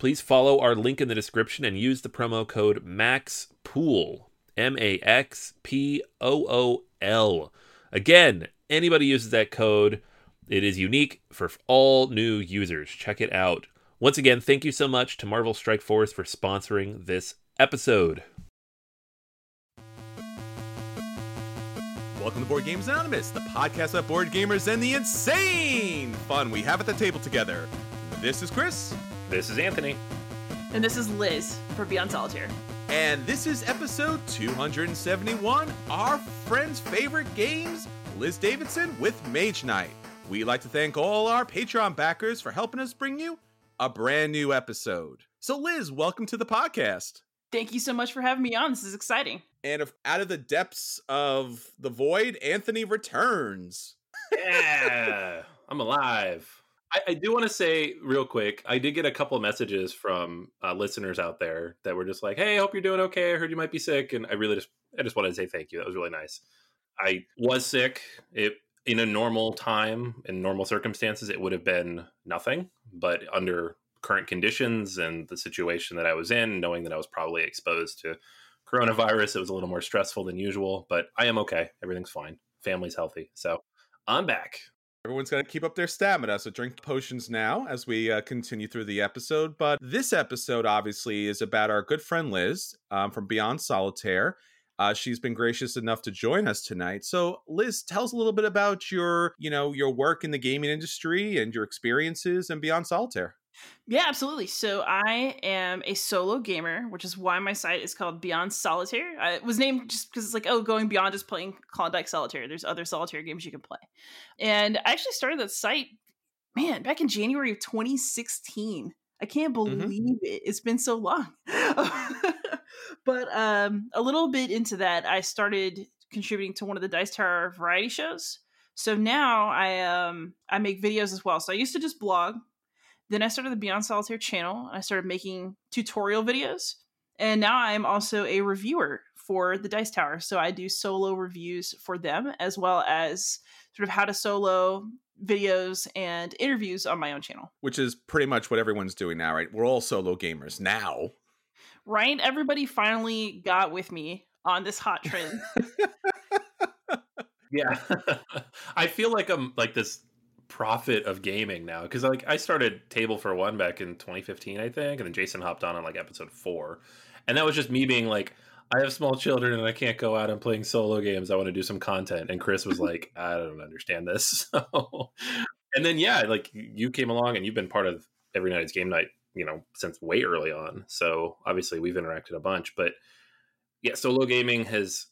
please follow our link in the description and use the promo code MAXPOOL. M A X P O O L. Again, anybody uses that code, it is unique for all new users. Check it out. Once again, thank you so much to Marvel Strike Force for sponsoring this episode. Welcome to Board Games Anonymous, the podcast about board gamers and the insane fun we have at the table together. This is Chris, This is Anthony. And this is Liz for Beyond Solitaire. and this is episode 271, our friend's favorite games, Liz Davidson with Mage Knight. We'd like to thank all our Patreon backers for helping us bring you a brand new episode. So, Liz, welcome to the podcast. Thank you so much for having me on. This is exciting. And if out of the depths of the void, Anthony returns. yeah, I'm alive. I, I do want to say real quick, I did get a couple of messages from uh, listeners out there that were just like, "Hey, I hope you're doing okay. I heard you might be sick," and I really just, I just wanted to say thank you. That was really nice. I was sick. It in a normal time, in normal circumstances, it would have been nothing. But under current conditions and the situation that I was in, knowing that I was probably exposed to coronavirus, it was a little more stressful than usual. But I am okay. Everything's fine. Family's healthy, so I'm back. Everyone's got to keep up their stamina, so drink potions now as we uh, continue through the episode. But this episode, obviously, is about our good friend Liz um, from Beyond Solitaire. Uh, she's been gracious enough to join us tonight. So, Liz, tell us a little bit about your, you know, your work in the gaming industry and your experiences in Beyond Solitaire. Yeah, absolutely. So I am a solo gamer, which is why my site is called Beyond Solitaire. I, it was named just because it's like, oh, going beyond just playing Klondike Solitaire. There's other solitaire games you can play. And I actually started that site, man, back in January of 2016. I can't believe it. It's been so long. but um, a little bit into that, I started contributing to one of the Dice Tower variety shows. So now I um I make videos as well. So I used to just blog. Then I started the Beyond Solitaire channel and I started making tutorial videos. And now I am also a reviewer for the Dice Tower. So I do solo reviews for them as well as sort of how to solo videos and interviews on my own channel. Which is pretty much what everyone's doing now, right? We're all solo gamers now. Right? Everybody finally got with me on this hot trend. Yeah, I feel like I'm like this prophet of gaming now because like I started Table for One back in 2015, I think, and then Jason hopped on on like episode four, and that was just me being like, I have small children and I can't go out and playing solo games. I want to do some content, and Chris was like, I don't understand this. So, and then yeah, like you came along and you've been part of every night's game night, you know, since way early on. So obviously we've interacted a bunch, but yeah, solo gaming has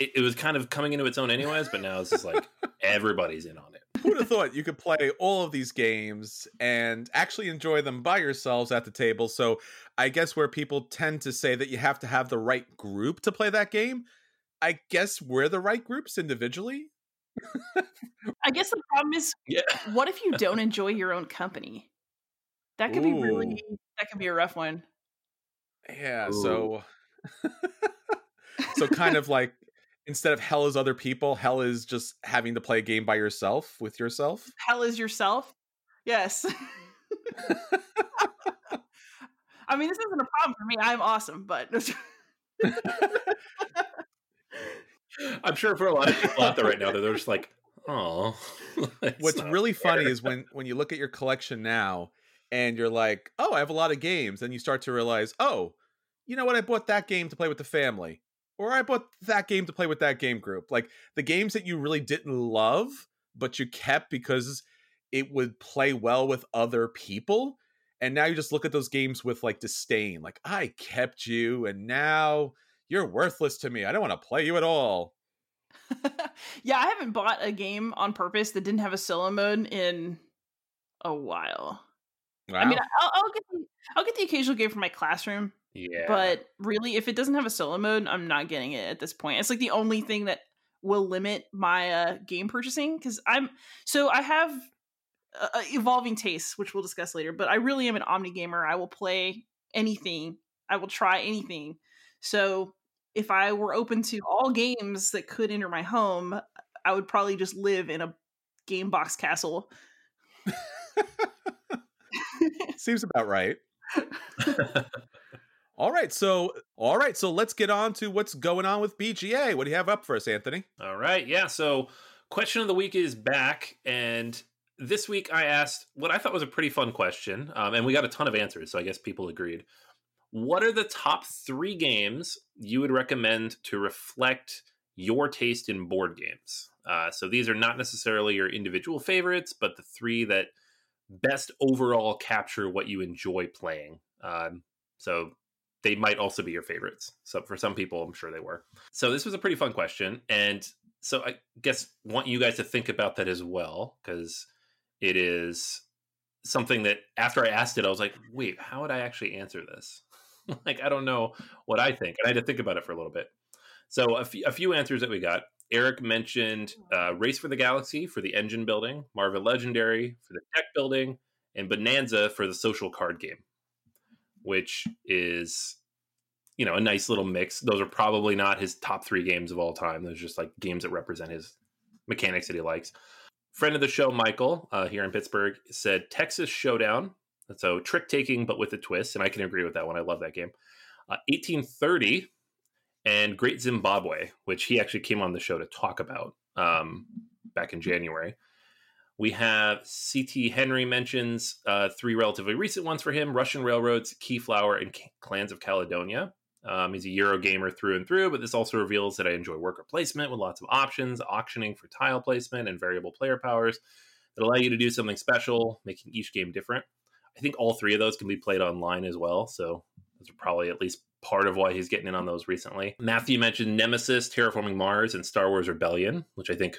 it, it was kind of coming into its own anyways, but now it's just like everybody's in on it. Who would have thought you could play all of these games and actually enjoy them by yourselves at the table? So, I guess where people tend to say that you have to have the right group to play that game, I guess we're the right groups individually. I guess the problem is Yeah. what if you don't enjoy your own company? That could be really that could be a rough one. Yeah, Ooh. so so kind of like instead of hell is other people, hell is just having to play a game by yourself with yourself. Hell is yourself. Yes. I mean, this isn't a problem for me. I'm awesome, but I'm sure for a lot of people out there right now, they're just like, oh. What's really funny is when when you look at your collection now and you're like, "Oh, I have a lot of games." Then you start to realize, "Oh, you know what, I bought that game to play with the family, or I bought that game to play with that game group. Like the games that you really didn't love, but you kept because it would play well with other people. And now you just look at those games with like disdain, like I kept you, and now you're worthless to me. I don't want to play you at all. yeah, I haven't bought a game on purpose that didn't have a solo mode in a while. Wow. I mean, I'll, I'll, get the, I'll get the occasional game for my classroom. Yeah. But really, if it doesn't have a solo mode, I'm not getting it at this point. It's like the only thing that will limit my uh, game purchasing because I'm so I have uh, uh, evolving tastes, which we'll discuss later. But I really am an omni gamer. I will play anything. I will try anything. So if I were open to all games that could enter my home, I would probably just live in a game box castle. Seems about right. all right, so all right, so let's get on to what's going on with BGA. What do you have up for us, Anthony? All right, yeah. So question of the week is back, and this week I asked what I thought was a pretty fun question, um, and we got a ton of answers. So I guess people agreed what are the top three games you would recommend to reflect your taste in board games? Uh, so these are not necessarily your individual favorites, but the three that best overall capture what you enjoy playing. Um, so they might also be your favorites. So for some people, I'm sure they were. So this was a pretty fun question, and so I guess want you guys to think about that as well because it is something that after I asked it, I was like, wait, how would I actually answer this? like I don't know what I think, and I had to think about it for a little bit. So a, f- a few answers that we got. Eric mentioned uh, Race for the Galaxy for the engine building, Marvel Legendary for the deck building, and Bonanza for the social card game, which is you know a nice little mix. Those are probably not his top three games of all time. Those are just like games that represent his mechanics that he likes. Friend of the show, Michael, uh, here in Pittsburgh, said Texas Showdown so trick taking, but with a twist, and I can agree with that one. I love that game. Uh, 1830 and Great Zimbabwe, which he actually came on the show to talk about um, back in January. We have CT Henry mentions uh, three relatively recent ones for him Russian Railroads, Keyflower, and Clans of Caledonia. Um, he's a Euro gamer through and through, but this also reveals that I enjoy worker placement with lots of options, auctioning for tile placement, and variable player powers that allow you to do something special, making each game different. I think all three of those can be played online as well. So those are probably at least part of why he's getting in on those recently. Matthew mentioned Nemesis, Terraforming Mars, and Star Wars Rebellion, which I think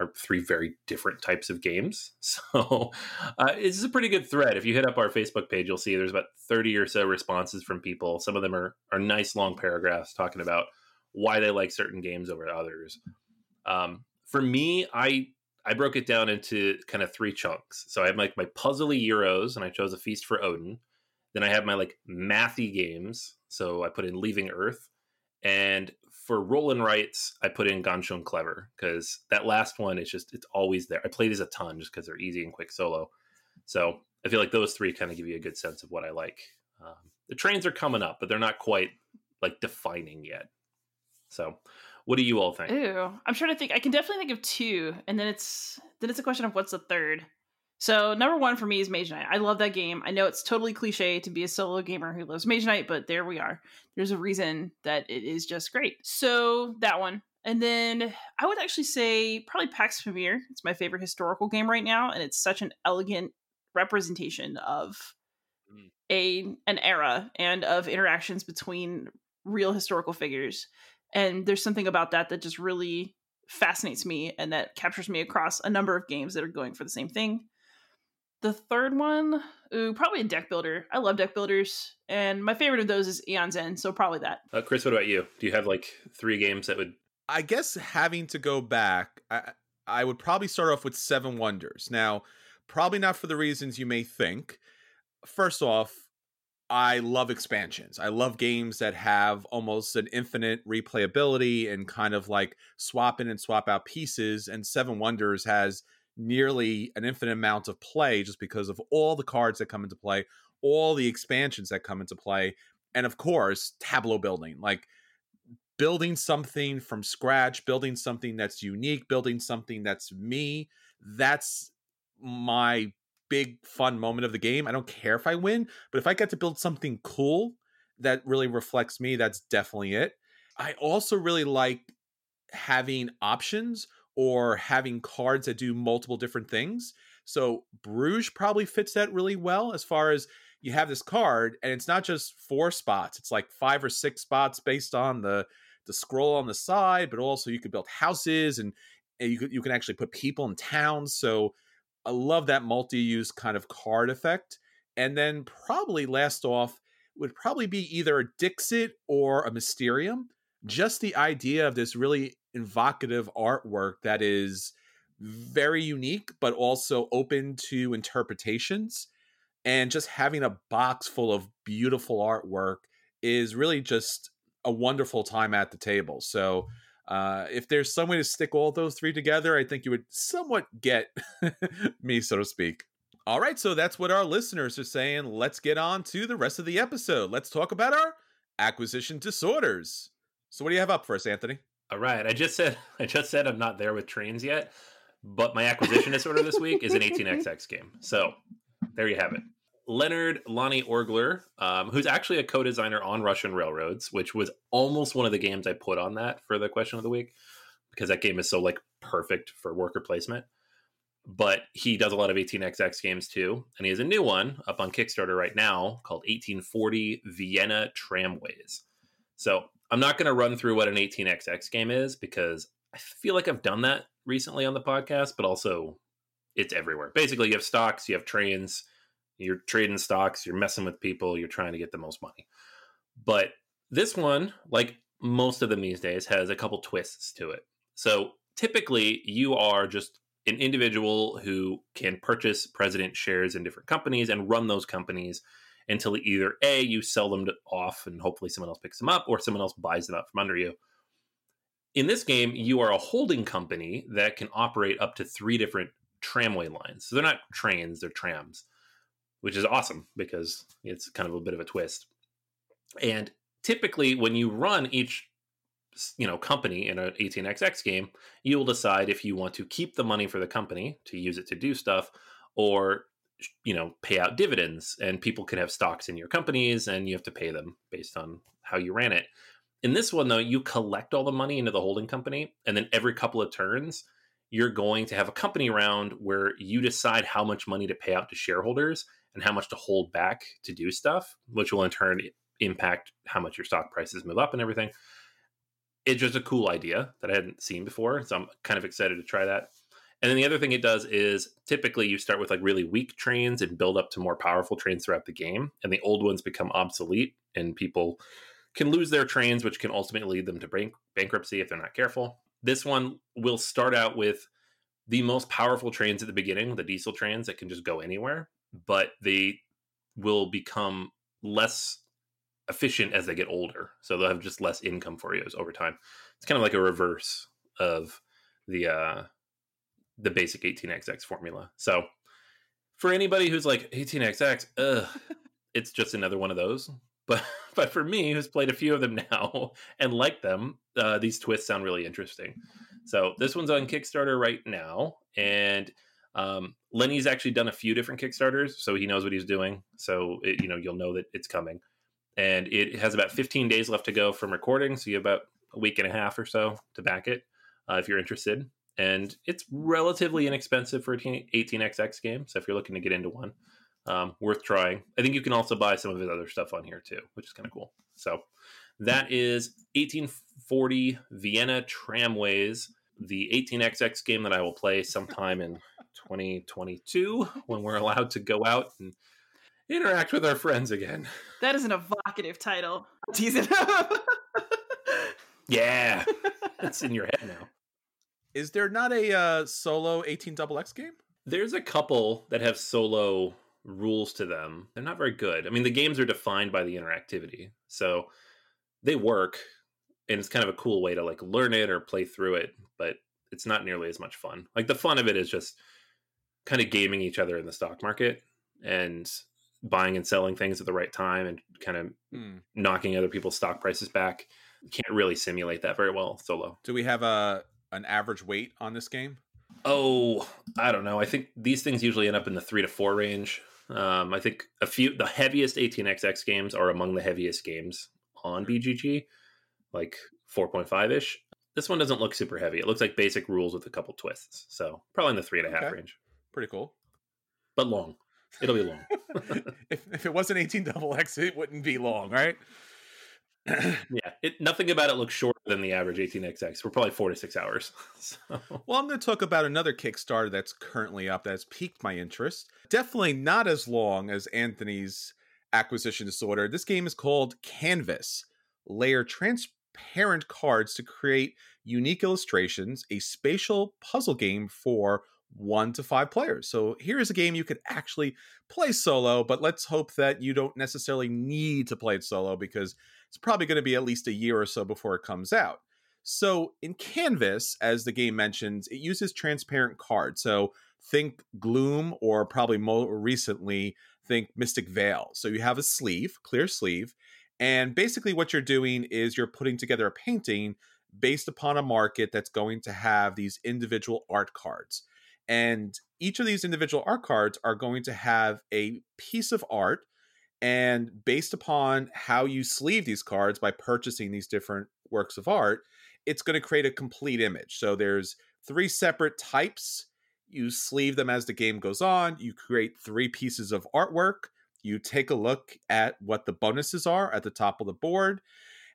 are three very different types of games. So uh, it's a pretty good thread. If you hit up our Facebook page, you'll see there's about 30 or so responses from people. Some of them are, are nice long paragraphs talking about why they like certain games over others. Um, for me, I I broke it down into kind of three chunks. So I have like my puzzly Euros, and I chose a Feast for Odin. Then I have my like mathy games. So I put in Leaving Earth, and for roll and rights, I put in Ganz Schön Clever because that last one is just it's always there. I play these a ton just because they're easy and quick solo. So I feel like those three kind of give you a good sense of what I like. Um, the trains are coming up, but they're not quite like defining yet. So what do you all think? Ooh, I'm trying to think. I can definitely think of two, and then it's then it's a question of what's the third. So number one for me is Mage Knight. I love that game. I know it's totally cliche to be a solo gamer who loves Mage Knight, but there we are. There's a reason that it is just great. So that one. And then I would actually say probably Pax Pamir. It's my favorite historical game right now, and it's such an elegant representation of mm. a an era and of interactions between real historical figures and there's something about that that just really fascinates me and that captures me across a number of games that are going for the same thing the third one? Ooh, probably a deck builder. I love deck builders and my favorite of those is Aeon's End so probably that. Uh, chris what about you? Do you have like three games that would i guess having to go back i i would probably start off with seven wonders. Now probably not for the reasons you may think. First off I love expansions. I love games that have almost an infinite replayability and kind of like swap in and swap out pieces. And Seven Wonders has nearly an infinite amount of play just because of all the cards that come into play, all the expansions that come into play, and of course, tableau building. Like building something from scratch, building something that's unique, building something that's me. That's my big fun moment of the game. I don't care if I win, but if I get to build something cool that really reflects me, that's definitely it. I also really like having options or having cards that do multiple different things. So Bruges probably fits that really well as far as you have this card and it's not just four spots, it's like five or six spots based on the the scroll on the side, but also you could build houses and, and you could, you can actually put people in towns. So I love that multi-use kind of card effect. And then probably last off would probably be either a Dixit or a Mysterium. Just the idea of this really evocative artwork that is very unique, but also open to interpretations. And just having a box full of beautiful artwork is really just a wonderful time at the table. So, uh, if there's some way to stick all those three together, I think you would somewhat get me, so to speak. All right, so that's what our listeners are saying. Let's get on to the rest of the episode. Let's talk about our acquisition disorders. So, what do you have up for us, Anthony? All right, I just said I just said I'm not there with trains yet, but my acquisition disorder this week is an 18xx game. So there you have it. Leonhard Lonny Orgler, um, who's actually a co-designer on Russian Railroads, which was almost one of the games I put on that for the question of the week because that game is so like perfect for worker placement. But he does a lot of 18xx games too, and he has a new one up on Kickstarter right now called 1840 Vienna Tramways. So I'm not going to run through what an 18xx game is because I feel like I've done that recently on the podcast, but also it's everywhere. Basically, you have stocks, you have trains, you're trading stocks, you're messing with people, you're trying to get the most money. But this one, like most of them these days, has a couple twists to it. So typically, you are just an individual who can purchase president shares in different companies and run those companies until either A, you sell them off and hopefully someone else picks them up, or someone else buys them up from under you. In this game, you are a holding company that can operate up to three different tramway lines. So they're not trains, they're trams which is awesome because it's kind of a bit of a twist. And typically, when you run each you know company in an 18xx game, you will decide if you want to keep the money for the company to use it to do stuff, or you know pay out dividends. And people can have stocks in your companies, and you have to pay them based on how you ran it. In this one, though, you collect all the money into the holding company, and then every couple of turns, you're going to have a company round where you decide how much money to pay out to shareholders and how much to hold back to do stuff, which will in turn impact how much your stock prices move up and everything. It's just a cool idea that I hadn't seen before. So I'm kind of excited to try that. And then the other thing it does is typically you start with like really weak trains and build up to more powerful trains throughout the game. And the old ones become obsolete and people can lose their trains, which can ultimately lead them to bank- bankruptcy if they're not careful. This one will start out with the most powerful trains at the beginning, the diesel trains that can just go anywhere but they will become less efficient as they get older. So they'll have just less income for you over time. It's kind of like a reverse of the uh the basic 18xx formula. So for anybody who's like 18xx, ugh, it's just another one of those. But but for me, who's played a few of them now and like them, uh, these twists sound really interesting. So this one's on Kickstarter right now, and um, Lenny's actually done a few different Kickstarters, so he knows what he's doing. So it, you know you'll know that it's coming, and it has about 15 days left to go from recording. So you have about a week and a half or so to back it uh, if you're interested. And it's relatively inexpensive for an 18xx game. So if you're looking to get into one, um, worth trying. I think you can also buy some of his other stuff on here too, which is kind of cool. So that is 1840 Vienna Tramways, the 18xx game that I will play sometime in 2022 when we're allowed to go out and interact with our friends again. That is an evocative title. Tease it. yeah, it's in your head now. Is there not a uh, solo 18 double X game? There's a couple that have solo rules to them. They're not very good. I mean, the games are defined by the interactivity, so they work, and it's kind of a cool way to like learn it or play through it. But it's not nearly as much fun. Like the fun of it is just kind of gaming each other in the stock market and buying and selling things at the right time and kind of mm. knocking other people's stock prices back. You can't really simulate that very well solo. Do we have a an average weight on this game? Oh, I don't know. I think these things usually end up in the three to four range. Um, I think a few the heaviest 18xx games are among the heaviest games on BGG, like 4.5 ish. This one doesn't look super heavy. It looks like basic rules with a couple twists. So probably in the three and a half Okay. range, Pretty cool. but long. It'll be long. if if it wasn't 18 double X, it wouldn't be long, right? yeah, it, nothing about it looks shorter than the average 18xx. We're probably four to six hours. So. Well, I'm going to talk about another Kickstarter that's currently up that's piqued my interest. Definitely not as long as Anthony's acquisition disorder. This game is called Canvas. Layer transparent cards to create unique illustrations, a spatial puzzle game for one to five players. So here is a game you could actually play solo, but let's hope that you don't necessarily need to play it solo because it's probably going to be at least a year or so before it comes out. So in Canvas, as the game mentions, it uses transparent cards. So think Gloom, or probably more recently, think Mystic Vale. So you have a sleeve, clear sleeve, and basically what you're doing is you're putting together a painting based upon a market that's going to have these individual art cards. And each of these individual art cards are going to have a piece of art. And based upon how you sleeve these cards by purchasing these different works of art, it's going to create a complete image. So there's three separate types. You sleeve them as the game goes on. You create three pieces of artwork. You take a look at what the bonuses are at the top of the board.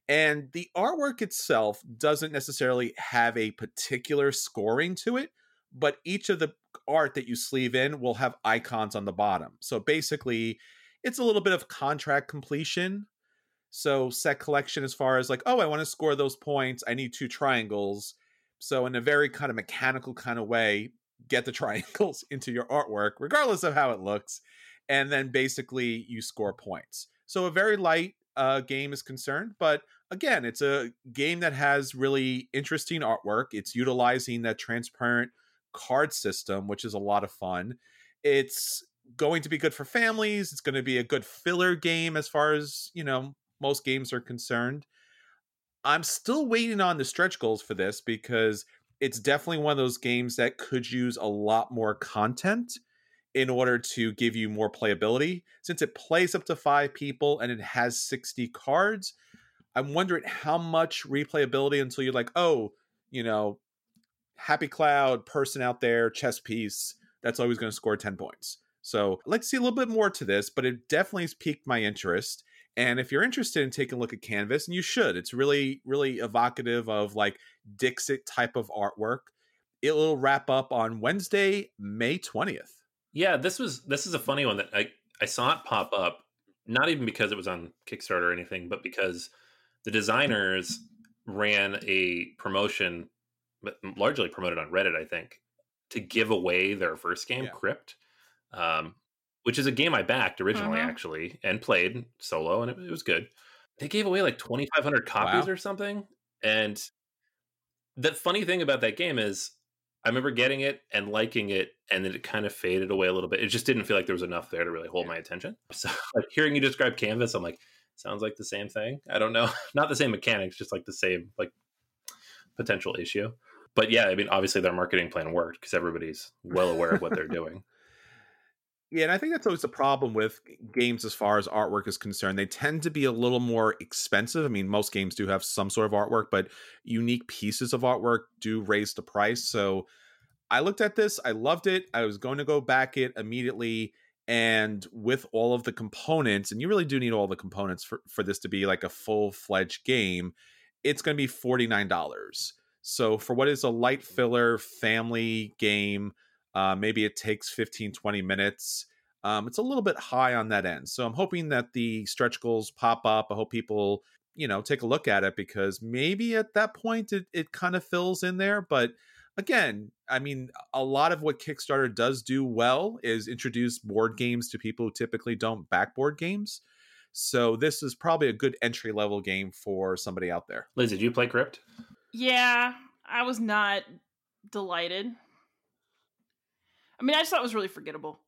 And the artwork itself doesn't necessarily have a particular scoring to it, but each of the art that you sleeve in will have icons on the bottom. So basically, it's a little bit of contract completion so set collection as far as like, oh, I want to score those points. I need two triangles. So in a very kind of mechanical kind of way, get the triangles into your artwork, regardless of how it looks, and then basically you score points. So a very light uh, game is concerned, but again, it's a game that has really interesting artwork. It's utilizing that transparent card system, which is a lot of fun. It's going to be good for families. It's going to be a good filler game as far as you know most games are concerned. I'm still waiting on the stretch goals for this because it's definitely one of those games that could use a lot more content in order to give you more playability. Since it plays up to five people and it has 60 cards, I'm wondering how much replayability until you're like, oh, you know, Happy Cloud, person out there, chess piece, that's always going to score 10 points. So to see a little bit more to this, but it definitely has piqued my interest. And if you're interested in taking a look at Canvas, and you should, it's really, really evocative of like Dixit type of artwork. It will wrap up on Wednesday, May 20th. Yeah, this was this is a funny one that I I saw it pop up, not even because it was on Kickstarter or anything, but because the designers ran a promotion, largely promoted on Reddit, I think, to give away their first game, Yeah. Crypt, um, which is a game I backed originally, Mhm. actually, and played solo, and it, it was good. They gave away like 2,500 copies Wow. or something. And the funny thing about that game is I remember getting it and liking it, and then it kind of faded away a little bit. It just didn't feel like there was enough there to really hold my attention. So, like hearing you describe Canvas, I'm like, sounds like the same thing. I don't know, not the same mechanics, just like the same like potential issue. But yeah, I mean, obviously their marketing plan worked because everybody's well aware of what they're doing. Yeah, and I think that's always the problem with games as far as artwork is concerned. They tend to be a little more expensive. I mean, most games do have some sort of artwork, but unique pieces of artwork do raise the price. So I looked at this, I loved it. I was going to go back it immediately. And with all of the components, and you really do need all the components for, for this to be like a full fledged game, it's going to be $49. So for what is a light filler family game, uh, maybe it takes 15, 20 minutes. Um, it's a little bit high on that end. So I'm hoping that the stretch goals pop up. I hope people, you know, take a look at it because maybe at that point it, it kind of fills in there. But again, I mean, a lot of what Kickstarter does do well is introduce board games to people who typically don't back board games. So this is probably a good entry level game for somebody out there. Liz, did you play Crypt? Yeah, I was not delighted. I mean, I just thought it was really forgettable,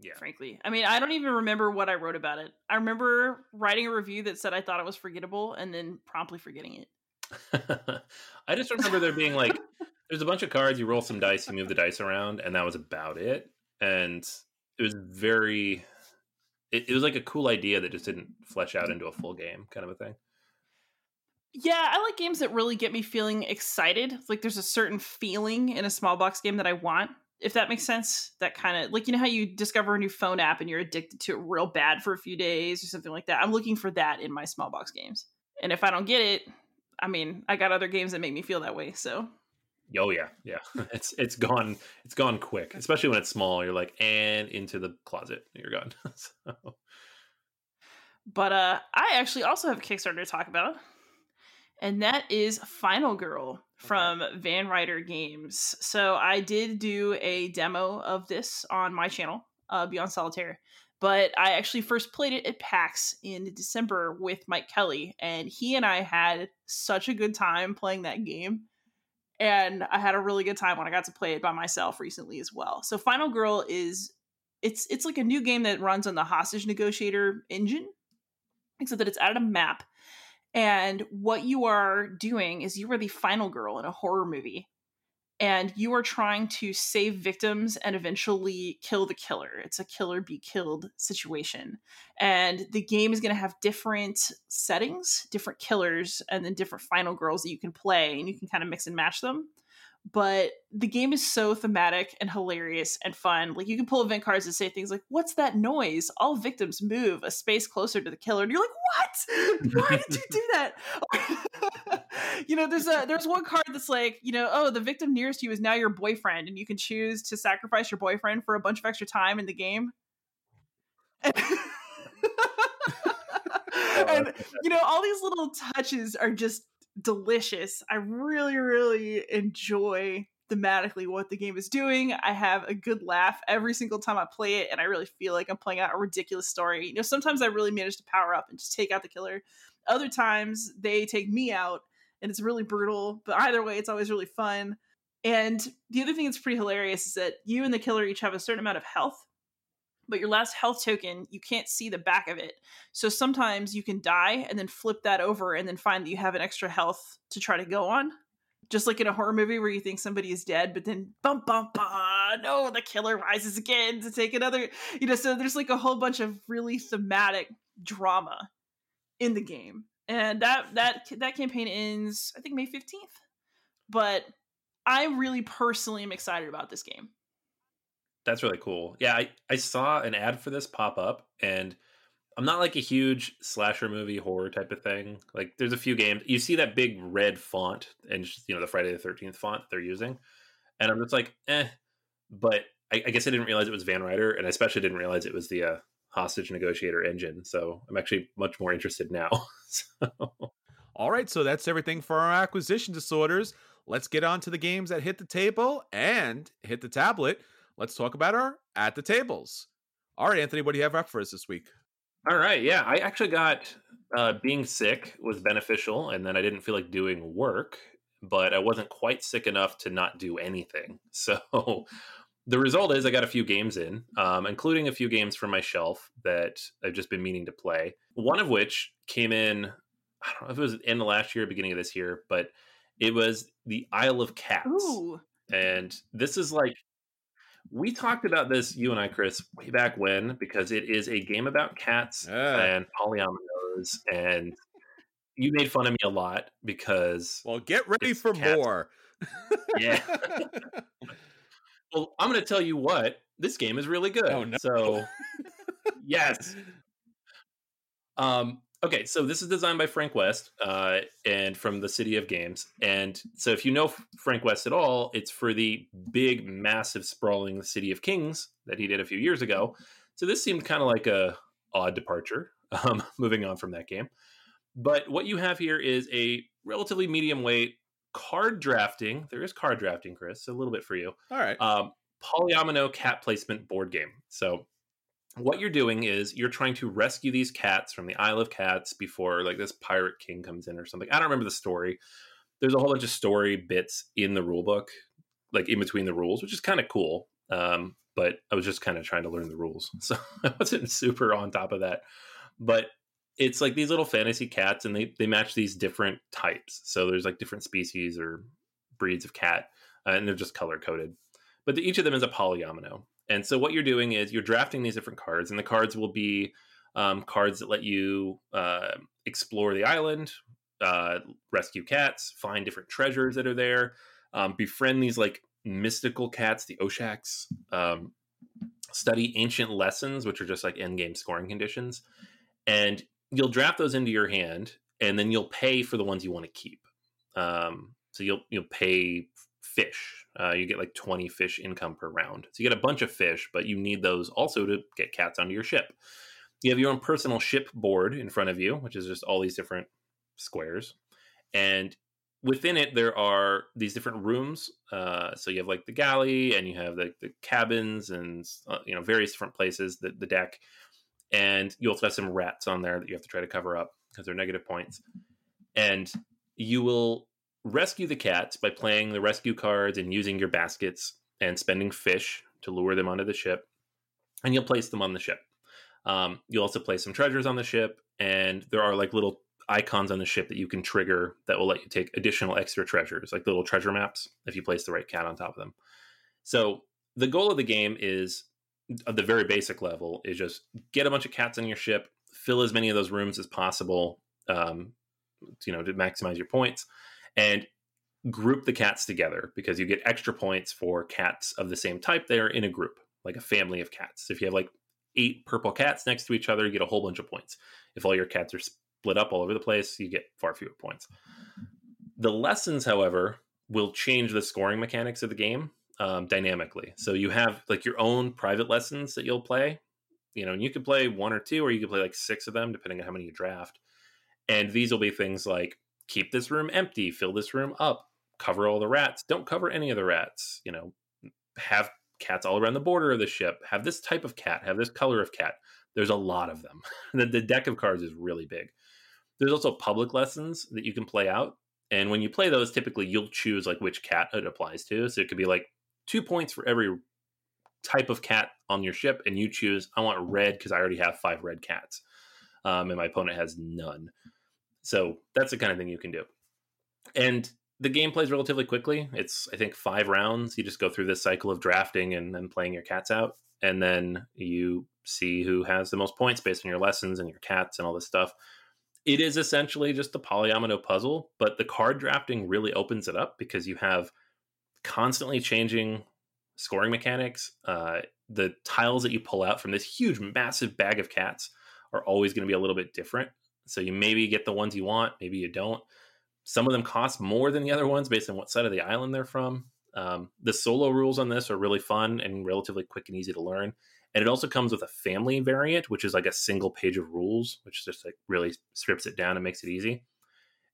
Yeah. frankly. I mean, I don't even remember what I wrote about it. I remember writing a review that said I thought it was forgettable and then promptly forgetting it. I just remember there being like, there's a bunch of cards. You roll some dice, you move the dice around, and that was about it. And it was very it, it was like a cool idea that just didn't flesh out mm-hmm. into a full game, kind of a thing. Yeah, I like games that really get me feeling excited. Like there's a certain feeling in a small box game that I want, if that makes sense. That kind of like you know how you discover a new phone app and you're addicted to it real bad for a few days or something like that. I'm looking for that in my small box games. And if I don't get it, I mean, I got other games that make me feel that way. So Oh yeah, yeah. It's it's gone it's gone quick, especially when it's small. You're like, and into the closet, you're gone. so. But uh, I actually also have a Kickstarter to talk about and that is Final Girl from okay. Van Ryder Games. So I did do a demo of this on my channel, uh, Beyond Solitaire, but I actually first played it at PAX in December with Mike Kelly, and he and I had such a good time playing that game. And I had a really good time when I got to play it by myself recently as well. So Final Girl is it's it's like a new game that runs on the hostage negotiator engine, except that it's added a map and what you are doing is you are the final girl in a horror movie. And you are trying to save victims and eventually kill the killer. It's a killer be killed situation. And the game is going to have different settings, different killers, and then different final girls that you can play. And you can kind of mix and match them but the game is so thematic and hilarious and fun. Like you can pull event cards and say things like, "What's that noise? All victims move a space closer to the killer." And you're like, "What? Why did you do that?" you know, there's a there's one card that's like, you know, oh, the victim nearest to you is now your boyfriend, and you can choose to sacrifice your boyfriend for a bunch of extra time in the game. Oh, and you know, all these little touches are just delicious. I really, really enjoy thematically what the game is doing. I have a good laugh every single time I play it, and I really feel like I'm playing out a ridiculous story. You know, sometimes I really manage to power up and just take out the killer. Other times they take me out, and it's really brutal. But either way, it's always really fun. And the other thing that's pretty hilarious is that you and the killer each have a certain amount of health but your last health token you can't see the back of it. So sometimes you can die and then flip that over and then find that you have an extra health to try to go on. Just like in a horror movie where you think somebody is dead but then bump bump bum no the killer rises again to take another you know so there's like a whole bunch of really thematic drama in the game. And that that that campaign ends i think may 15th but i really personally am excited about this game that's really cool. Yeah, I, I saw an ad for this pop up and I'm not like a huge slasher movie horror type of thing. Like there's a few games you see that big red font and just, you know the Friday the Thirteenth font they're using, and I'm just like, eh. But I, I, guess I didn't realize it was Van Ryder, and I especially didn't realize it was the uh, hostage negotiator engine. So I'm actually much more interested now. so. All right, so that's everything for our acquisition disorders. Let's get on to the games that hit the table and hit the tablet let's talk about our at the tables. All right, Anthony, what do you have up for us this week? All right, yeah, I actually got uh, being sick was beneficial, and then I didn't feel like doing work, but I wasn't quite sick enough to not do anything. So the result is I got a few games in, um, including a few games from my shelf that I've just been meaning to play. One of which came in, I don't know if it was in the last year, beginning of this year, but it was the Isle of Cats. Ooh. And this is like we talked about this, you and I, Chris, way back when, because it is a game about cats and polyominoes, and you made fun of me a lot because. Well, get ready for cats. more. yeah. well, I'm going to tell you what. This game is really good. Oh, no. So, yes. Um, Okay, so this is designed by Frank West uh, and from the City of Games. And so if you know Frank West at all, it's for the big, massive, sprawling City of Kings that he did a few years ago. So this seemed kind of like a odd departure, um, moving on from that game. But what you have here is a relatively medium weight card drafting. There is card drafting, Chris, a little bit for you. All right. Um, polyomino cat placement board game. So what you're doing is you're trying to rescue these cats from the Isle of Cats before like this pirate king comes in or something. I don't remember the story. There's a whole bunch of story bits in the rule book, like in between the rules, which is kind of cool. Um, but I was just kind of trying to learn the rules, so I wasn't super on top of that. But it's like these little fantasy cats, and they they match these different types. So there's like different species or breeds of cat, uh, and they're just color coded. But the, each of them is a polyomino, And so what you're doing is you're drafting these different cards, and the cards will be um, cards that let you uh, explore the island, uh, rescue cats, find different treasures that are there, um, befriend these like mystical cats, the Oshax, um, study ancient lessons, which are just like end game scoring conditions, and you'll draft those into your hand, and then you'll pay for the ones you want to keep. Um, so you'll you'll pay fish. Uh, you get like 20 fish income per round. So you get a bunch of fish, but you need those also to get cats onto your ship. You have your own personal ship board in front of you, which is just all these different squares. And within it, there are these different rooms. Uh, so you have like the galley and you have the, the cabins and, uh, you know, various different places, the, the deck. And you also have some rats on there that you have to try to cover up because they're negative points. And you will rescue the cats by playing the rescue cards and using your baskets and spending fish to lure them onto the ship. And you'll place them on the ship. Um, you'll also place some treasures on the ship, and there are like little icons on the ship that you can trigger that will let you take additional extra treasures, like little treasure maps, if you place the right cat on top of them. So the goal of the game is, at the very basic level, is just get a bunch of cats on your ship, fill as many of those rooms as possible, um, you know, to maximize your points, and group the cats together because you get extra points for cats of the same type. They're in a group, like a family of cats. If you have like eight purple cats next to each other, you get a whole bunch of points. If all your cats are split up all over the place, you get far fewer points. The lessons, however, will change the scoring mechanics of the game um, dynamically. So you have like your own private lessons that you'll play, you know, and you can play one or two, or you can play like six of them, depending on how many you draft. And these will be things like keep this room empty, fill this room up, cover all the rats, don't cover any of the rats, you know, have cats all around the border of the ship, have this type of cat, have this color of cat. There's a lot of them. the, the deck of cards is really big. There's also public lessons that you can play out. And when you play those, typically you'll choose like which cat it applies to. So it could be like two points for every type of cat on your ship, and you choose, I want red because I already have five red cats. Um, and my opponent has none. So that's the kind of thing you can do. And the game plays relatively quickly. It's, I think, five rounds. You just go through this cycle of drafting and then playing your cats out. And then you see who has the most points based on your lessons and your cats and all this stuff. It is essentially just a polyomino puzzle, but the card drafting really opens it up because you have constantly changing scoring mechanics. Uh, the tiles that you pull out from this huge, massive bag of cats are always going to be a little bit different. So you maybe get the ones you want, maybe you don't. Some of them cost more than the other ones based on what side of the island they're from. Um, the solo rules on this are really fun and relatively quick and easy to learn. And it also comes with a family variant, which is like a single page of rules, which just like really strips it down and makes it easy.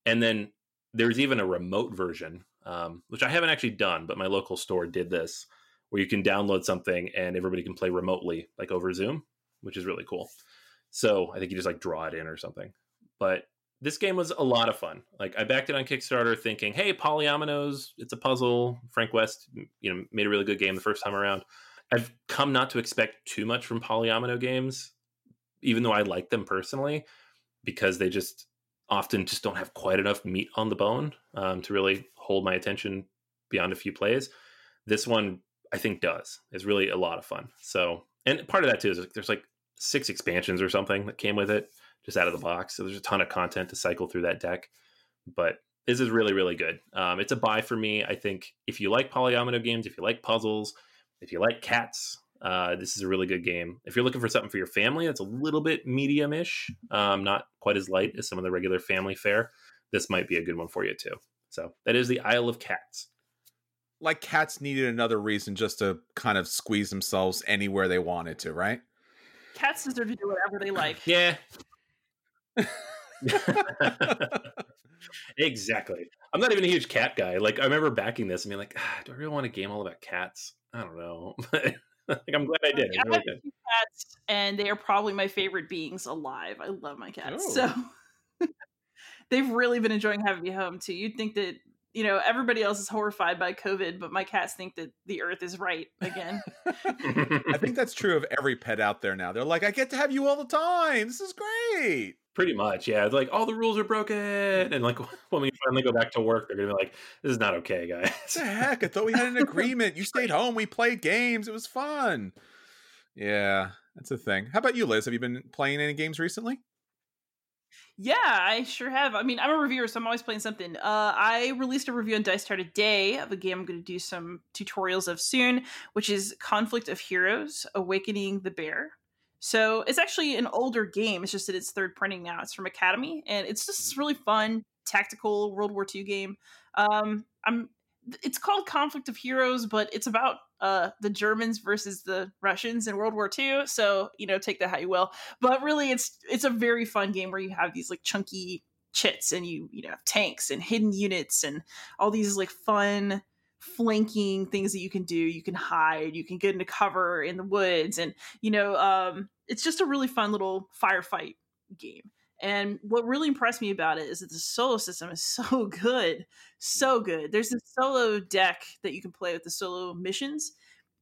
And then there's even a remote version, um, which I haven't actually done, but my local store did this, where you can download something and everybody can play remotely, like over Zoom, which is really cool. So I think you just like draw it in or something. But this game was a lot of fun. Like I backed it on Kickstarter thinking, hey, polyominoes, it's a puzzle. Frank West, you know, made a really good game the first time around. I've come not to expect too much from polyomino games, even though I like them personally, because they just often just don't have quite enough meat on the bone um, to really hold my attention beyond a few plays. This one, I think, does. It's really a lot of fun. So, and part of that too is there's like six expansions or something that came with it just out of the box. So there's a ton of content to cycle through that deck. But this is really, really good. Um, it's a buy for me. I think if you like polyomino games, if you like puzzles, if you like cats, uh, this is a really good game. If you're looking for something for your family that's a little bit medium-ish, um, not quite as light as some of the regular family fare, this might be a good one for you too. So that is the Isle of Cats. Like cats needed another reason just to kind of squeeze themselves anywhere they wanted to, right? Cats deserve to do whatever they like. Yeah, exactly. I'm not even a huge cat guy. Like I remember backing this and being like, ah, do I really want a game all about cats? I don't know. like I'm glad I did. I really did. Cats, and they are probably my favorite beings alive. I love my cats. Oh. So they've really been enjoying having me home too. You'd think that you know everybody else is horrified by covid but my cats think that the earth is right again i think that's true of every pet out there now they're like i get to have you all the time this is great Pretty much, yeah. It's like all the rules are broken, and like when we finally go back to work, they're gonna be like, "This is not okay, guys." What the heck? I thought we had an agreement. You stayed home. We played games. It was fun. Yeah, that's a thing. How about you, Liz? Have you been playing any games recently? Yeah, I sure have. I mean, I'm a reviewer, so I'm always playing something. Uh, I released a review on Dice Tower today of a game I'm going to do some tutorials of soon, which is Conflict of Heroes Awakening the Bear. So it's actually an older game. It's just that it's third printing now. It's from Academy, and it's just this really fun tactical World War II game. Um, I'm. It's called Conflict of Heroes, but it's about uh, the Germans versus the Russians in World War II. So you know, take that how you will. But really, it's it's a very fun game where you have these like chunky chits and you you know have tanks and hidden units and all these like fun flanking things that you can do you can hide you can get into cover in the woods and you know um it's just a really fun little firefight game and what really impressed me about it is that the solo system is so good so mm. good. There's this solo deck that you can play with the solo missions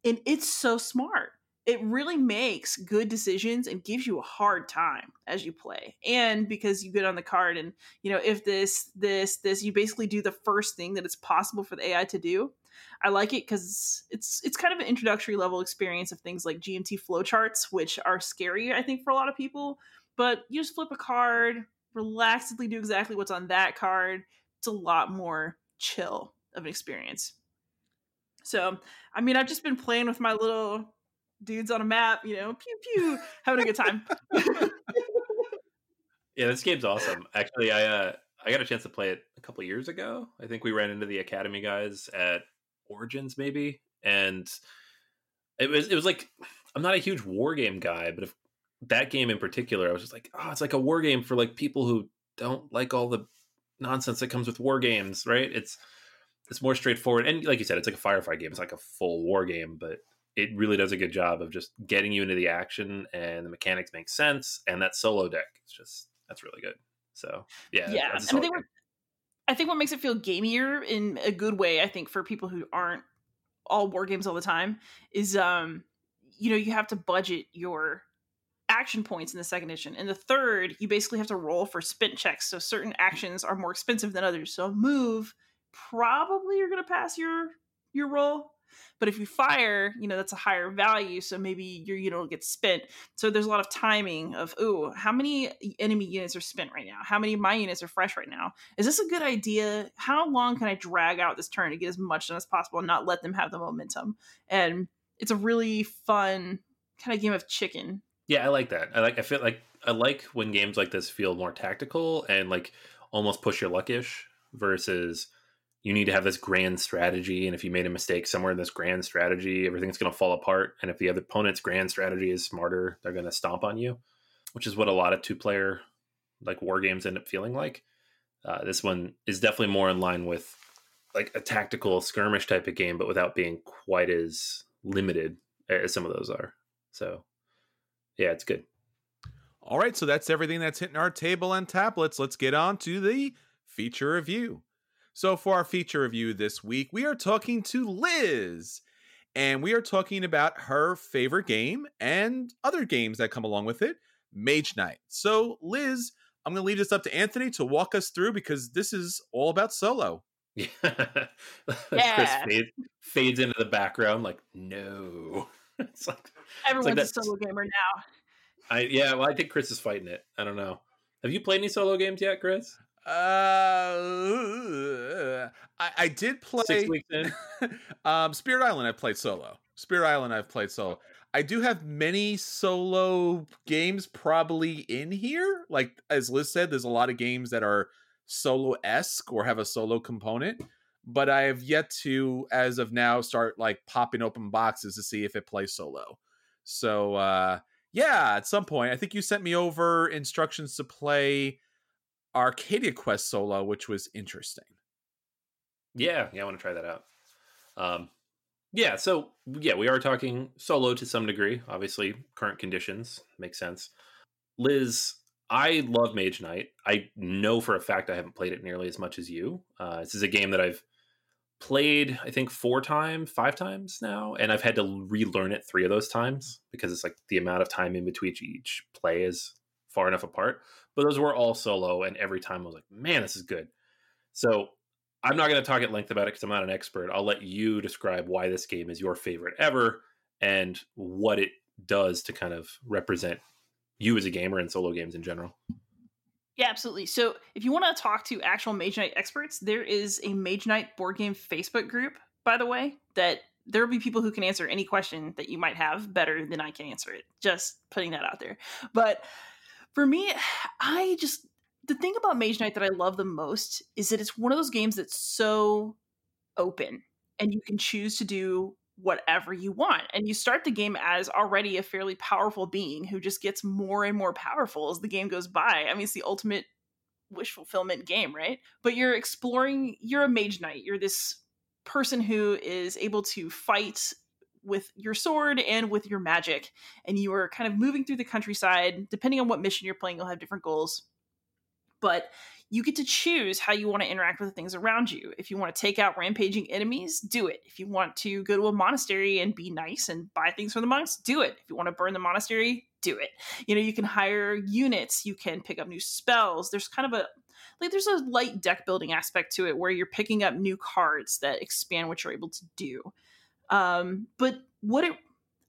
and it's so smart. It really makes good decisions and gives you a hard time as you play. And because you get on the card and you know if this this this you basically do the first thing that it's possible for the ai to do i like it because it's it's kind of an introductory level experience of things like gmt flowcharts which are scary i think for a lot of people but you just flip a card relaxedly do exactly what's on that card it's a lot more chill of an experience so i mean i've just been playing with my little dudes on a map, you know, pew pew, having a good time. yeah, this game's awesome. Actually, I uh, I got a chance to play it a couple years ago. I think we ran into the Academy guys at Origins, maybe, and it was it was like I'm not a huge war game guy, but if that game in particular, I was just like, oh, it's like a war game for like people who don't like all the nonsense that comes with war games, right? It's it's more straightforward, and like you said, it's like a firefight game. It's like a full war game, but it really does a good job of just getting you into the action and the mechanics make sense and that solo deck it's just that's really good so yeah yeah I think, what, I think what makes it feel gamier in a good way i think for people who aren't all war games all the time is um you know you have to budget your action points in the second edition in the third you basically have to roll for spin checks so certain actions are more expensive than others so move probably you're going to pass your your roll but if you fire, you know, that's a higher value. So maybe your unit will get spent. So there's a lot of timing of, ooh, how many enemy units are spent right now? How many of my units are fresh right now? Is this a good idea? How long can I drag out this turn to get as much done as possible and not let them have the momentum? And it's a really fun kind of game of chicken. Yeah, I like that. I like I feel like I like when games like this feel more tactical and like almost push your luckish versus you need to have this grand strategy and if you made a mistake somewhere in this grand strategy everything's going to fall apart and if the other opponent's grand strategy is smarter they're going to stomp on you which is what a lot of two player like war games end up feeling like uh, this one is definitely more in line with like a tactical skirmish type of game but without being quite as limited as some of those are so yeah it's good all right so that's everything that's hitting our table and tablets let's get on to the feature review so, for our feature review this week, we are talking to Liz, and we are talking about her favorite game and other games that come along with it, Mage Knight. So, Liz, I'm going to leave this up to Anthony to walk us through because this is all about solo. Yeah. yeah. Chris fades, fades, into the background like, no. it's like everyone's like a solo gamer now. I yeah, well, I think Chris is fighting it. I don't know. Have you played any solo games yet, Chris? Uh, I, I did play six weeks in. um, Spirit Island. I've played solo. Spirit Island. I've played solo. I do have many solo games probably in here. Like as Liz said, there's a lot of games that are solo esque or have a solo component. But I have yet to, as of now, start like popping open boxes to see if it plays solo. So uh, yeah, at some point, I think you sent me over instructions to play Arcadia Quest solo, which was interesting. Yeah, yeah, I want to try that out. Um, yeah, so yeah, we are talking solo to some degree. Obviously, current conditions makes sense. Liz, I love Mage Knight. I know for a fact I haven't played it nearly as much as you. Uh, this is a game that I've played, I think, four times, five times now, and I've had to relearn it three of those times because it's like the amount of time in between each play is far enough apart. But those were all solo, and every time I was like, man, this is good. So I'm not going to talk at length about it because I'm not an expert. I'll let you describe why this game is your favorite ever and what it does to kind of represent you as a gamer and solo games in general. Yeah, absolutely. So if you want to talk to actual Mage Knight experts, there is a Mage Knight board game Facebook group, by the way, that there will be people who can answer any question that you might have better than I can answer it. Just putting that out there. But for me, I just the thing about Mage Knight that I love the most is that it's one of those games that's so open and you can choose to do whatever you want. And you start the game as already a fairly powerful being who just gets more and more powerful as the game goes by. I mean, it's the ultimate wish fulfillment game, right? But you're exploring, you're a mage knight. You're this person who is able to fight with your sword and with your magic. And you are kind of moving through the countryside. Depending on what mission you're playing, you'll have different goals. But you get to choose how you want to interact with the things around you. If you want to take out rampaging enemies, do it. If you want to go to a monastery and be nice and buy things from the monks, do it. If you want to burn the monastery, do it. You know, you can hire units, you can pick up new spells. There's kind of a like there's a light deck building aspect to it where you're picking up new cards that expand what you're able to do. Um, but what it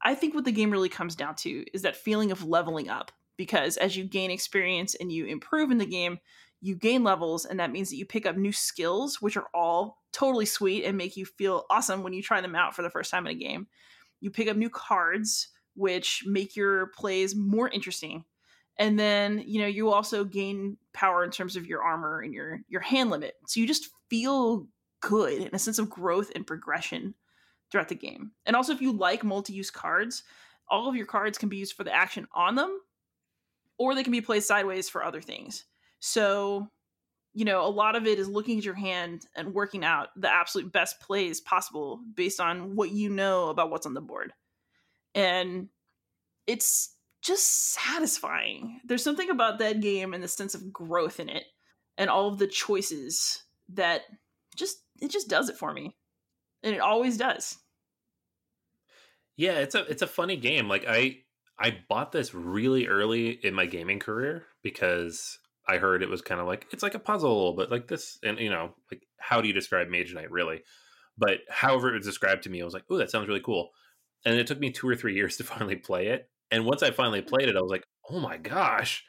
I think what the game really comes down to is that feeling of leveling up because as you gain experience and you improve in the game, you gain levels and that means that you pick up new skills which are all totally sweet and make you feel awesome when you try them out for the first time in a game. You pick up new cards which make your plays more interesting. And then you know you also gain power in terms of your armor and your your hand limit. So you just feel good and a sense of growth and progression throughout the game. And also if you like multi-use cards all of your cards can be used for the action on them or they can be placed sideways for other things so, you know, a lot of it is looking at your hand and working out the absolute best plays possible based on what you know about what's on the board. And it's just satisfying. There's something about that game and the sense of growth in it and all of the choices that just it just does it for me. And it always does. Yeah, it's a it's a funny game. Like I I bought this really early in my gaming career because I heard it was kind of like it's like a puzzle, but like this, and you know, like how do you describe Mage Knight really? But however it was described to me, I was like, oh, that sounds really cool. And it took me two or three years to finally play it. And once I finally played it, I was like, oh my gosh.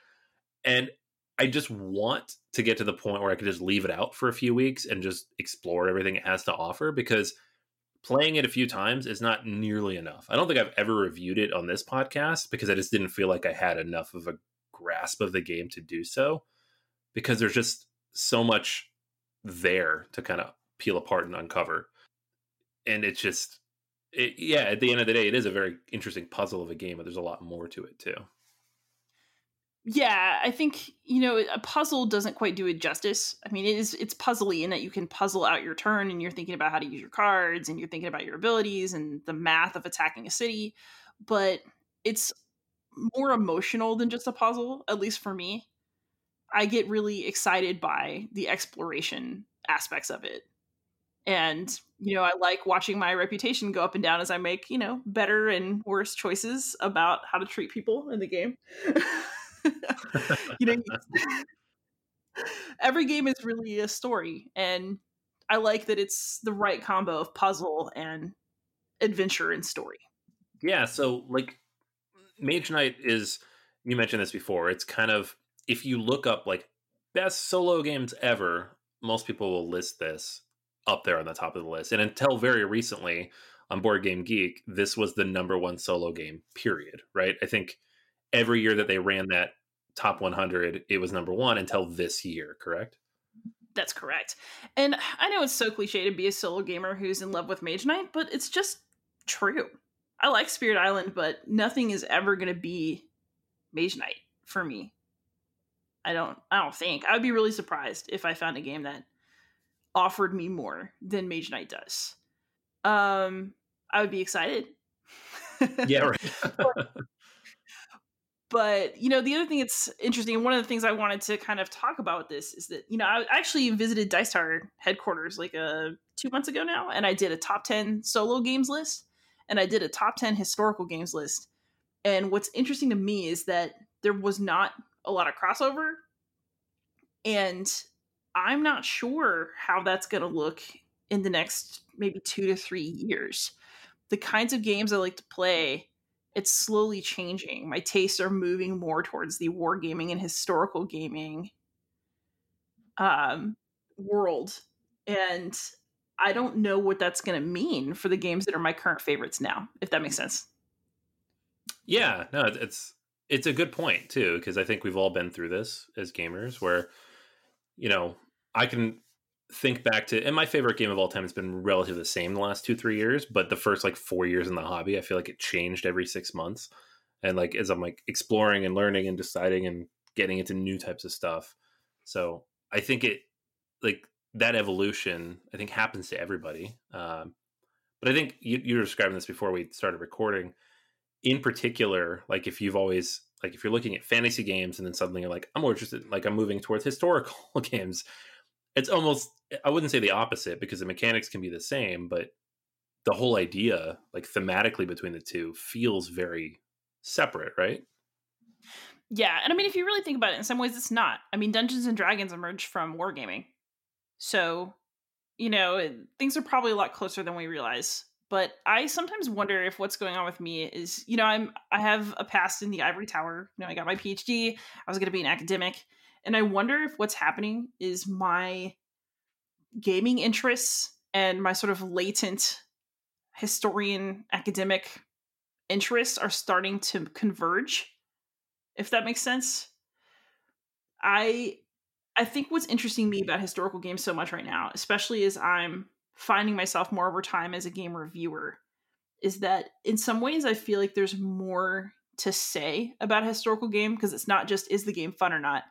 And I just want to get to the point where I could just leave it out for a few weeks and just explore everything it has to offer because playing it a few times is not nearly enough. I don't think I've ever reviewed it on this podcast because I just didn't feel like I had enough of a grasp of the game to do so because there's just so much there to kind of peel apart and uncover. And it's just, it, yeah, at the end of the day, it is a very interesting puzzle of a game, but there's a lot more to it too. Yeah, I think you know a puzzle doesn't quite do it justice. I mean, it is it's puzzly in that you can puzzle out your turn, and you're thinking about how to use your cards, and you're thinking about your abilities and the math of attacking a city. But it's more emotional than just a puzzle, at least for me. I get really excited by the exploration aspects of it. And, you know, I like watching my reputation go up and down as I make, you know, better and worse choices about how to treat people in the game. you know, every game is really a story. And I like that it's the right combo of puzzle and adventure and story. Yeah. So, like, Mage Knight is, you mentioned this before, it's kind of if you look up like best solo games ever, most people will list this up there on the top of the list. And until very recently on Board Game Geek, this was the number one solo game, period. Right? I think every year that they ran that top 100, it was number one until this year, correct? That's correct. And I know it's so cliche to be a solo gamer who's in love with Mage Knight, but it's just true. I like Spirit Island, but nothing is ever going to be Mage Knight for me. I don't I don't think. I would be really surprised if I found a game that offered me more than Mage Knight does. Um I would be excited. yeah, right. but, but, you know, the other thing that's interesting, and one of the things I wanted to kind of talk about this is that, you know, I actually visited Dice Tower headquarters like uh, two months ago now, and I did a top 10 solo games list, and I did a top 10 historical games list. And what's interesting to me is that there was not a lot of crossover. And I'm not sure how that's going to look in the next maybe two to three years. The kinds of games I like to play, it's slowly changing. My tastes are moving more towards the wargaming and historical gaming um, world. And I don't know what that's going to mean for the games that are my current favorites now, if that makes sense. Yeah, no, it's it's a good point too because I think we've all been through this as gamers where you know, I can think back to and my favorite game of all time has been relatively the same the last 2 3 years, but the first like 4 years in the hobby, I feel like it changed every 6 months. And like as I'm like exploring and learning and deciding and getting into new types of stuff. So, I think it like that evolution I think happens to everybody. Um, but I think you, you were describing this before we started recording. In particular, like if you've always like if you're looking at fantasy games and then suddenly you're like, I'm more interested, like I'm moving towards historical games. It's almost I wouldn't say the opposite because the mechanics can be the same, but the whole idea, like thematically between the two, feels very separate, right? Yeah, and I mean, if you really think about it, in some ways, it's not. I mean, Dungeons and Dragons emerged from wargaming, so you know things are probably a lot closer than we realize. But I sometimes wonder if what's going on with me is, you know, I'm I have a past in the ivory tower. You know, I got my PhD. I was going to be an academic, and I wonder if what's happening is my gaming interests and my sort of latent historian academic interests are starting to converge if that makes sense. I I think what's interesting me about historical games so much right now, especially as I'm finding myself more over time as a game reviewer, is that in some ways I feel like there's more to say about a historical game because it's not just is the game fun or not.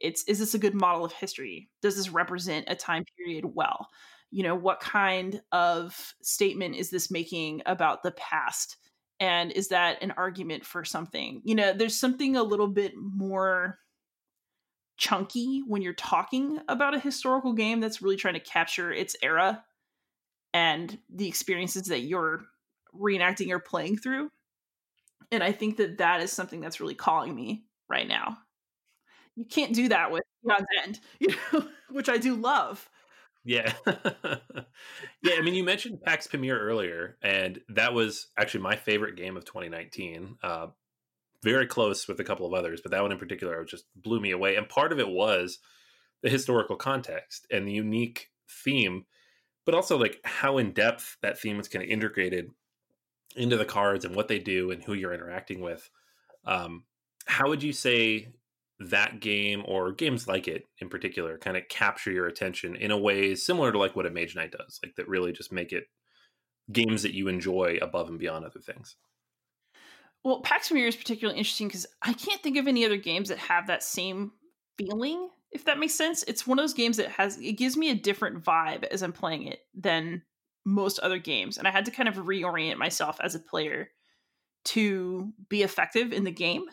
It's is this a good model of history? Does this represent a time period well? You know, what kind of statement is this making about the past? and is that an argument for something you know there's something a little bit more chunky when you're talking about a historical game that's really trying to capture its era and the experiences that you're reenacting or playing through and i think that that is something that's really calling me right now you can't do that with Aeon's End, you know, which I do love. Yeah. yeah, I mean, you mentioned PAX Pamir earlier, and that was actually my favorite game of 2019. Uh, very close with a couple of others, but that one in particular just blew me away. And part of it was the historical context and the unique theme, but also like how in depth that theme is kind of integrated into the cards and what they do and who you're interacting with. Um, how would you say that game or games like it in particular kind of capture your attention in a way similar to like what a mage knight does like that really just make it games that you enjoy above and beyond other things well pax Pamir is particularly interesting because i can't think of any other games that have that same feeling if that makes sense it's one of those games that has it gives me a different vibe as i'm playing it than most other games and i had to kind of reorient myself as a player to be effective in the game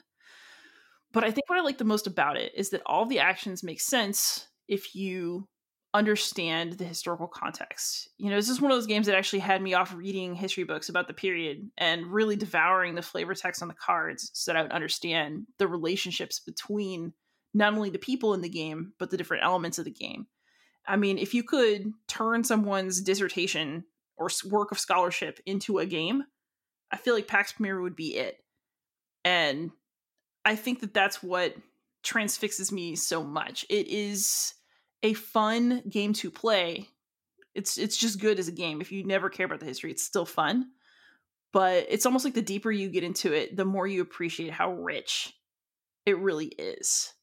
but I think what I like the most about it is that all the actions make sense if you understand the historical context. You know, this is one of those games that actually had me off reading history books about the period and really devouring the flavor text on the cards so that I would understand the relationships between not only the people in the game, but the different elements of the game. I mean, if you could turn someone's dissertation or work of scholarship into a game, I feel like Pax Pamir would be it. And I think that that's what transfixes me so much. It is a fun game to play. It's it's just good as a game. If you never care about the history, it's still fun. But it's almost like the deeper you get into it, the more you appreciate how rich it really is.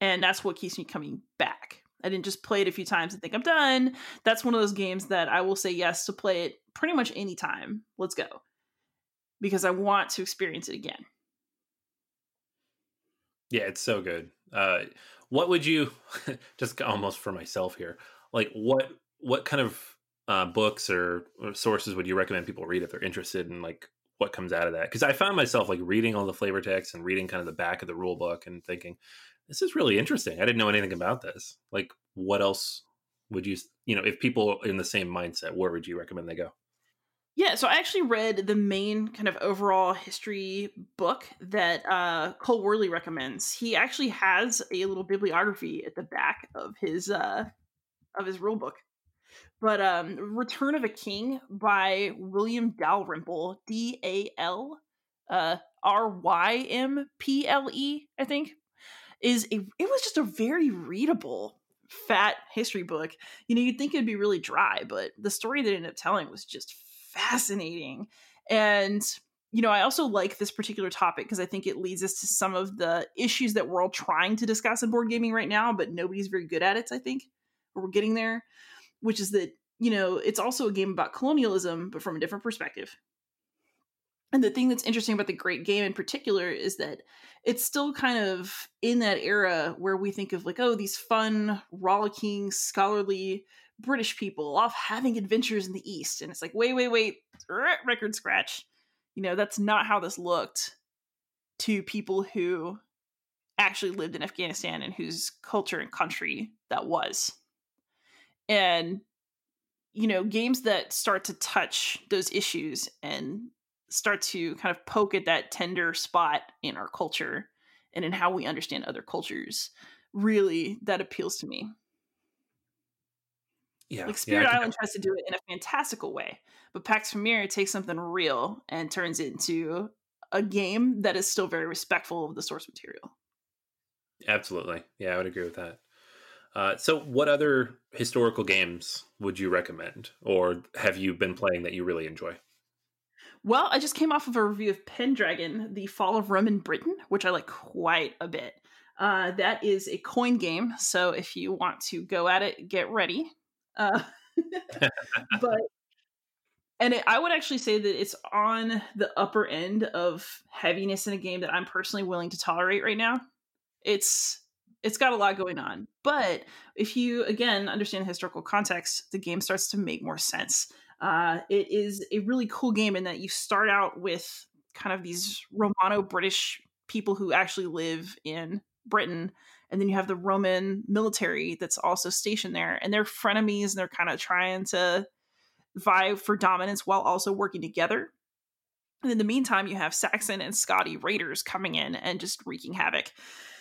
And that's what keeps me coming back. I didn't just play it a few times and think I'm done. That's one of those games that I will say yes to play it pretty much anytime. Let's go. Because I want to experience it again. Yeah, it's so good. Uh, what would you just almost for myself here? Like what what kind of uh, books or, or, sources would you recommend people read if they're interested in like what comes out of that? Because I found myself like reading all the flavor text and reading kind of the back of the rule book and thinking, this is really interesting. I didn't know anything about this. Like, what else would you you know if people in the same mindset, where would you recommend they go? Yeah, so I actually read the main kind of overall history book that uh, Cole Wehrle recommends. He actually has a little bibliography at the back of his uh, of his rule book. But um, Return of a King by William Dalrymple, D A L uh, R Y M P L E, I think, is a. It was just a very readable fat history book. You know, you'd think it'd be really dry, but the story that ended up telling was just fascinating. And you know, I also like this particular topic because I think it leads us to some of the issues that we're all trying to discuss in board gaming right now, but nobody's very good at it, I think. We're getting there, which is that, you know, it's also a game about colonialism, but from a different perspective. And the thing that's interesting about the great game in particular is that it's still kind of in that era where we think of like, oh, these fun, rollicking, scholarly British people off having adventures in the East. And it's like, wait, wait, wait, record scratch. You know, that's not how this looked to people who actually lived in Afghanistan and whose culture and country that was. And, you know, games that start to touch those issues and start to kind of poke at that tender spot in our culture and in how we understand other cultures really that appeals to me. Yeah like spirit yeah, island tries to do it in a fantastical way but pax Pamir takes something real and turns it into a game that is still very respectful of the source material. Absolutely. Yeah i would agree with that uh, so what other historical games would you recommend or have you been playing that you really enjoy well, I just came off of a review of Pendragon, The Fall of Roman Britain, which I like quite a bit. Uh, that is a coin game, so if you want to go at it, get ready. Uh, but and it, I would actually say that it's on the upper end of heaviness in a game that I'm personally willing to tolerate right now. It's it's got a lot going on, but if you again understand historical context, the game starts to make more sense. Uh, it is a really cool game in that you start out with kind of these Romano British people who actually live in Britain. And then you have the Roman military that's also stationed there, and they're frenemies, and they're kind of trying to vie for dominance while also working together. And in the meantime, you have Saxon and Scotti raiders coming in and just wreaking havoc.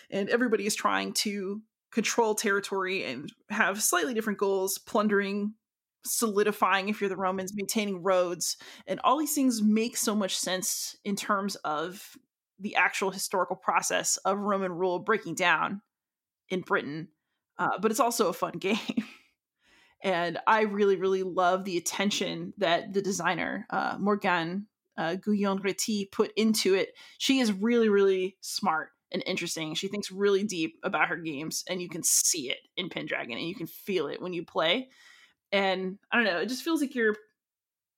And everybody is trying to control territory and have slightly different goals, plundering solidifying if you're the Romans, maintaining roads, and all these things make so much sense in terms of the actual historical process of Roman rule breaking down in Britain. Uh, but it's also a fun game. and I really, really love the attention that the designer, uh, Morgane uh, Gouyon-Rety, put into it. She is really, really smart and interesting. She thinks really deep about her games, and you can see it in Pendragon, and you can feel it when you play and I don't know, it just feels like you're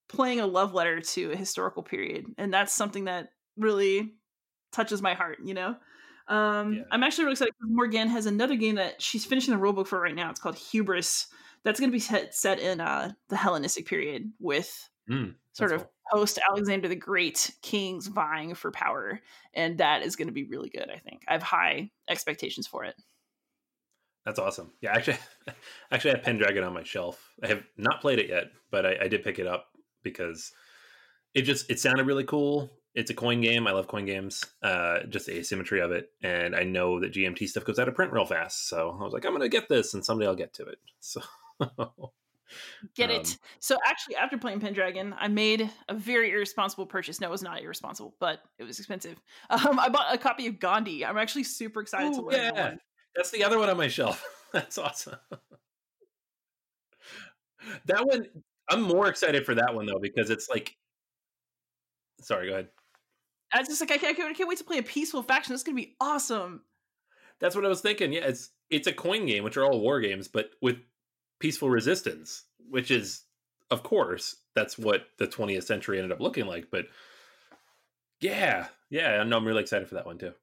playing a love letter to a historical period, and that's something that really touches my heart. You know, um, yeah. I'm actually really excited because Morgane has another game that she's finishing the rulebook for right now. It's called Hubris. That's going to be set, set in uh, the Hellenistic period with mm, sort of cool. Post Alexander the Great kings vying for power, and that is going to be really good. I think I have high expectations for it. That's awesome. Yeah, actually, actually, I have Pendragon on my shelf. I have not played it yet, but I, I, did pick it up because it just it sounded really cool. It's a coin game. I love coin games. Uh, just the asymmetry of it, and I know that GMT stuff goes out of print real fast. So I was like, I'm gonna get this, and someday I'll get to it. So. Get um, it. So actually, after playing Pendragon, I made a very irresponsible purchase. No, it was not irresponsible, but it was expensive. Um, I bought a copy of Gandhi. I'm actually super excited Ooh, to learn yeah. That's the other one on my shelf. That's awesome. that one, I'm more excited for that one though because it's like. Sorry, go ahead. I was just like I can't, I can't wait to play a peaceful faction. This is gonna be awesome. That's what I was thinking. Yeah, it's it's a coin game, which are all war games, but with peaceful resistance, which is, of course, that's what the 20th century ended up looking like. But yeah, yeah, no, I'm really excited for that one too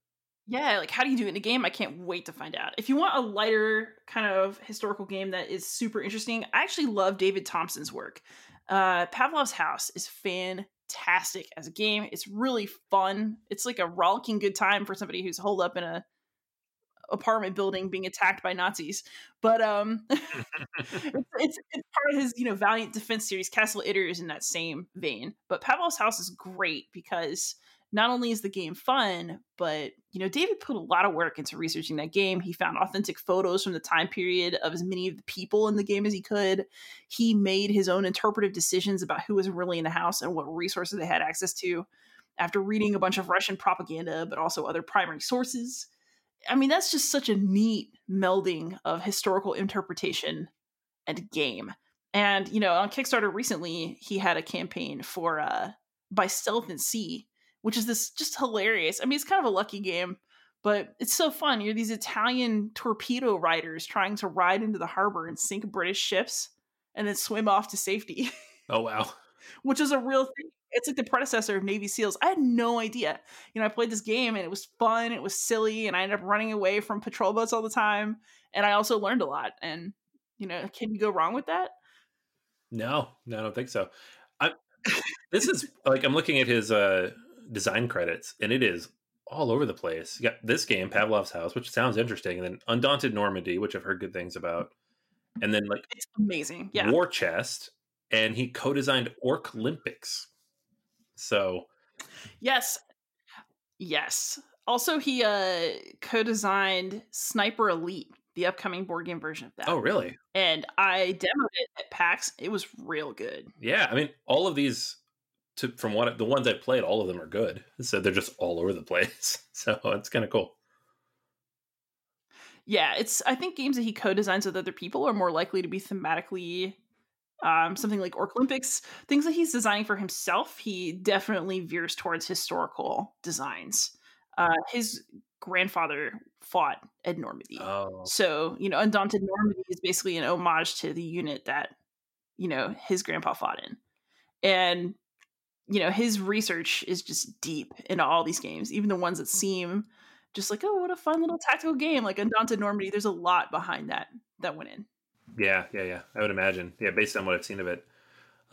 yeah, like how do you do it in a game? I can't wait to find out. If you want a lighter kind of historical game that is super interesting, I actually love David Thompson's work. Uh, Pavlov's House is fantastic as a game. It's really fun. It's like a rollicking good time for somebody who's holed up in a apartment building being attacked by Nazis. But um, it's, it's, part of his, you know, Valiant Defense series, Castle Itter is in that same vein. But Pavlov's House is great because not only is the game fun, but you know, David put a lot of work into researching that game. He found authentic photos from the time period of as many of the people in the game as he could. He made his own interpretive decisions about who was really in the house and what resources they had access to after reading a bunch of Russian propaganda, but also other primary sources. I mean, that's just such a neat melding of historical interpretation and game. And, you know, on Kickstarter recently, he had a campaign for uh by Stealth and Sea, which is this just hilarious. I mean, it's kind of a lucky game, but it's so fun. You're these Italian torpedo riders trying to ride into the harbor and sink British ships and then swim off to safety. Oh wow. which is a real thing. It's like the predecessor of Navy SEALs. I had no idea. You know, I played this game and it was fun, it was silly, and I ended up running away from patrol boats all the time. And I also learned a lot. And, you know, can you go wrong with that? No, no, I don't think so. I, this is like I'm looking at his uh, design credits, and it is all over the place. You got this game, Pavlov's House, which sounds interesting, and then Undaunted Normandy, which I've heard good things about, and then like It's amazing. Yeah. War Chest, and he co-designed Orc Olympics. So Yes. Yes. Also, he uh co-designed Sniper Elite, the upcoming board game version of that. oh really? And I demoed it at PAX. It was real good. Yeah, I mean, all of these, to, from what the ones I played, all of them are good. So they're just all over the place. So it's kind of cool. Yeah, it's I think games that he co-designs with other people are more likely to be thematically um, something like Orc Olympics, things that he's designing for himself, he definitely veers towards historical designs. Uh, his grandfather fought at Normandy. Oh, So, you know, Undaunted Normandy is basically an homage to the unit that, you know, his grandpa fought in. And, you know, his research is just deep into all these games, even the ones that seem just like, oh, what a fun little tactical game, like Undaunted Normandy. There's a lot behind that that went in. Yeah, yeah, yeah. I would imagine. Yeah, based on what I've seen of it.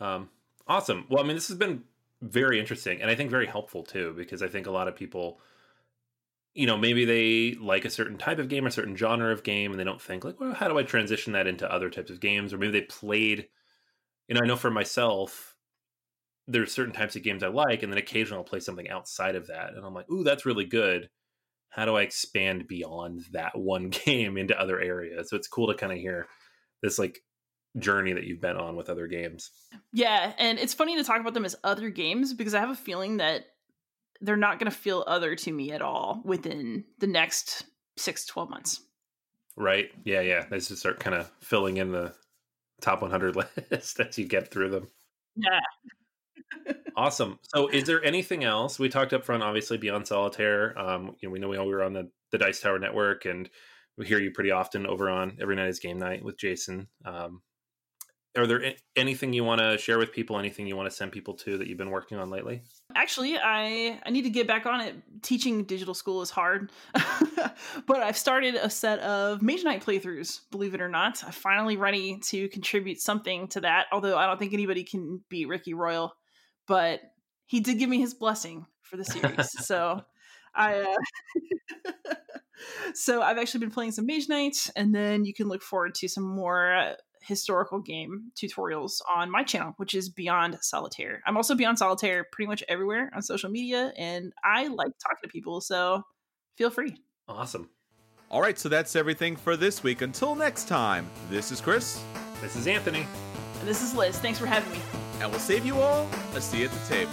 Um, awesome. Well, I mean, this has been very interesting, and I think very helpful too, because I think a lot of people, you know, maybe they like a certain type of game or certain genre of game, and they don't think like, well, how do I transition that into other types of games? Or maybe they played. You know, I know for myself, there's certain types of games I like, and then occasionally I'll play something outside of that, and I'm like, ooh, that's really good. How do I expand beyond that one game into other areas? So it's cool to kind of hear this like journey that you've been on with other games. Yeah, and it's funny to talk about them as other games because I have a feeling that they're not going to feel other to me at all within the next six to 12 months. Right? Yeah, yeah. They just start kind of filling in the top 100 list as you get through them. Yeah. Awesome. So, is there anything else we talked up front? Obviously, Beyond Solitaire. Um, you know, we know we all were on the the Dice Tower Network, and we hear you pretty often over on Every Night is Game Night with Jason. Um, are there anything you want to share with people? Anything you want to send people to that you've been working on lately? Actually, I I need to get back on it. Teaching digital school is hard, but I've started a set of Mage Knight playthroughs. Believe it or not, I'm finally ready to contribute something to that. Although I don't think anybody can beat Ricky Royal, but he did give me his blessing for the series. so I. Uh, so I've actually been playing some Mage Knight, and then you can look forward to some more uh, historical game tutorials on my channel, which is Beyond Solitaire. I'm also Beyond Solitaire pretty much everywhere on social media, and I like talking to people, so feel free. Awesome. All right, so that's everything for this week. Until next time, this is Chris, This is Anthony. And this is Liz. Thanks for having me. and we'll save you all a seat at the table.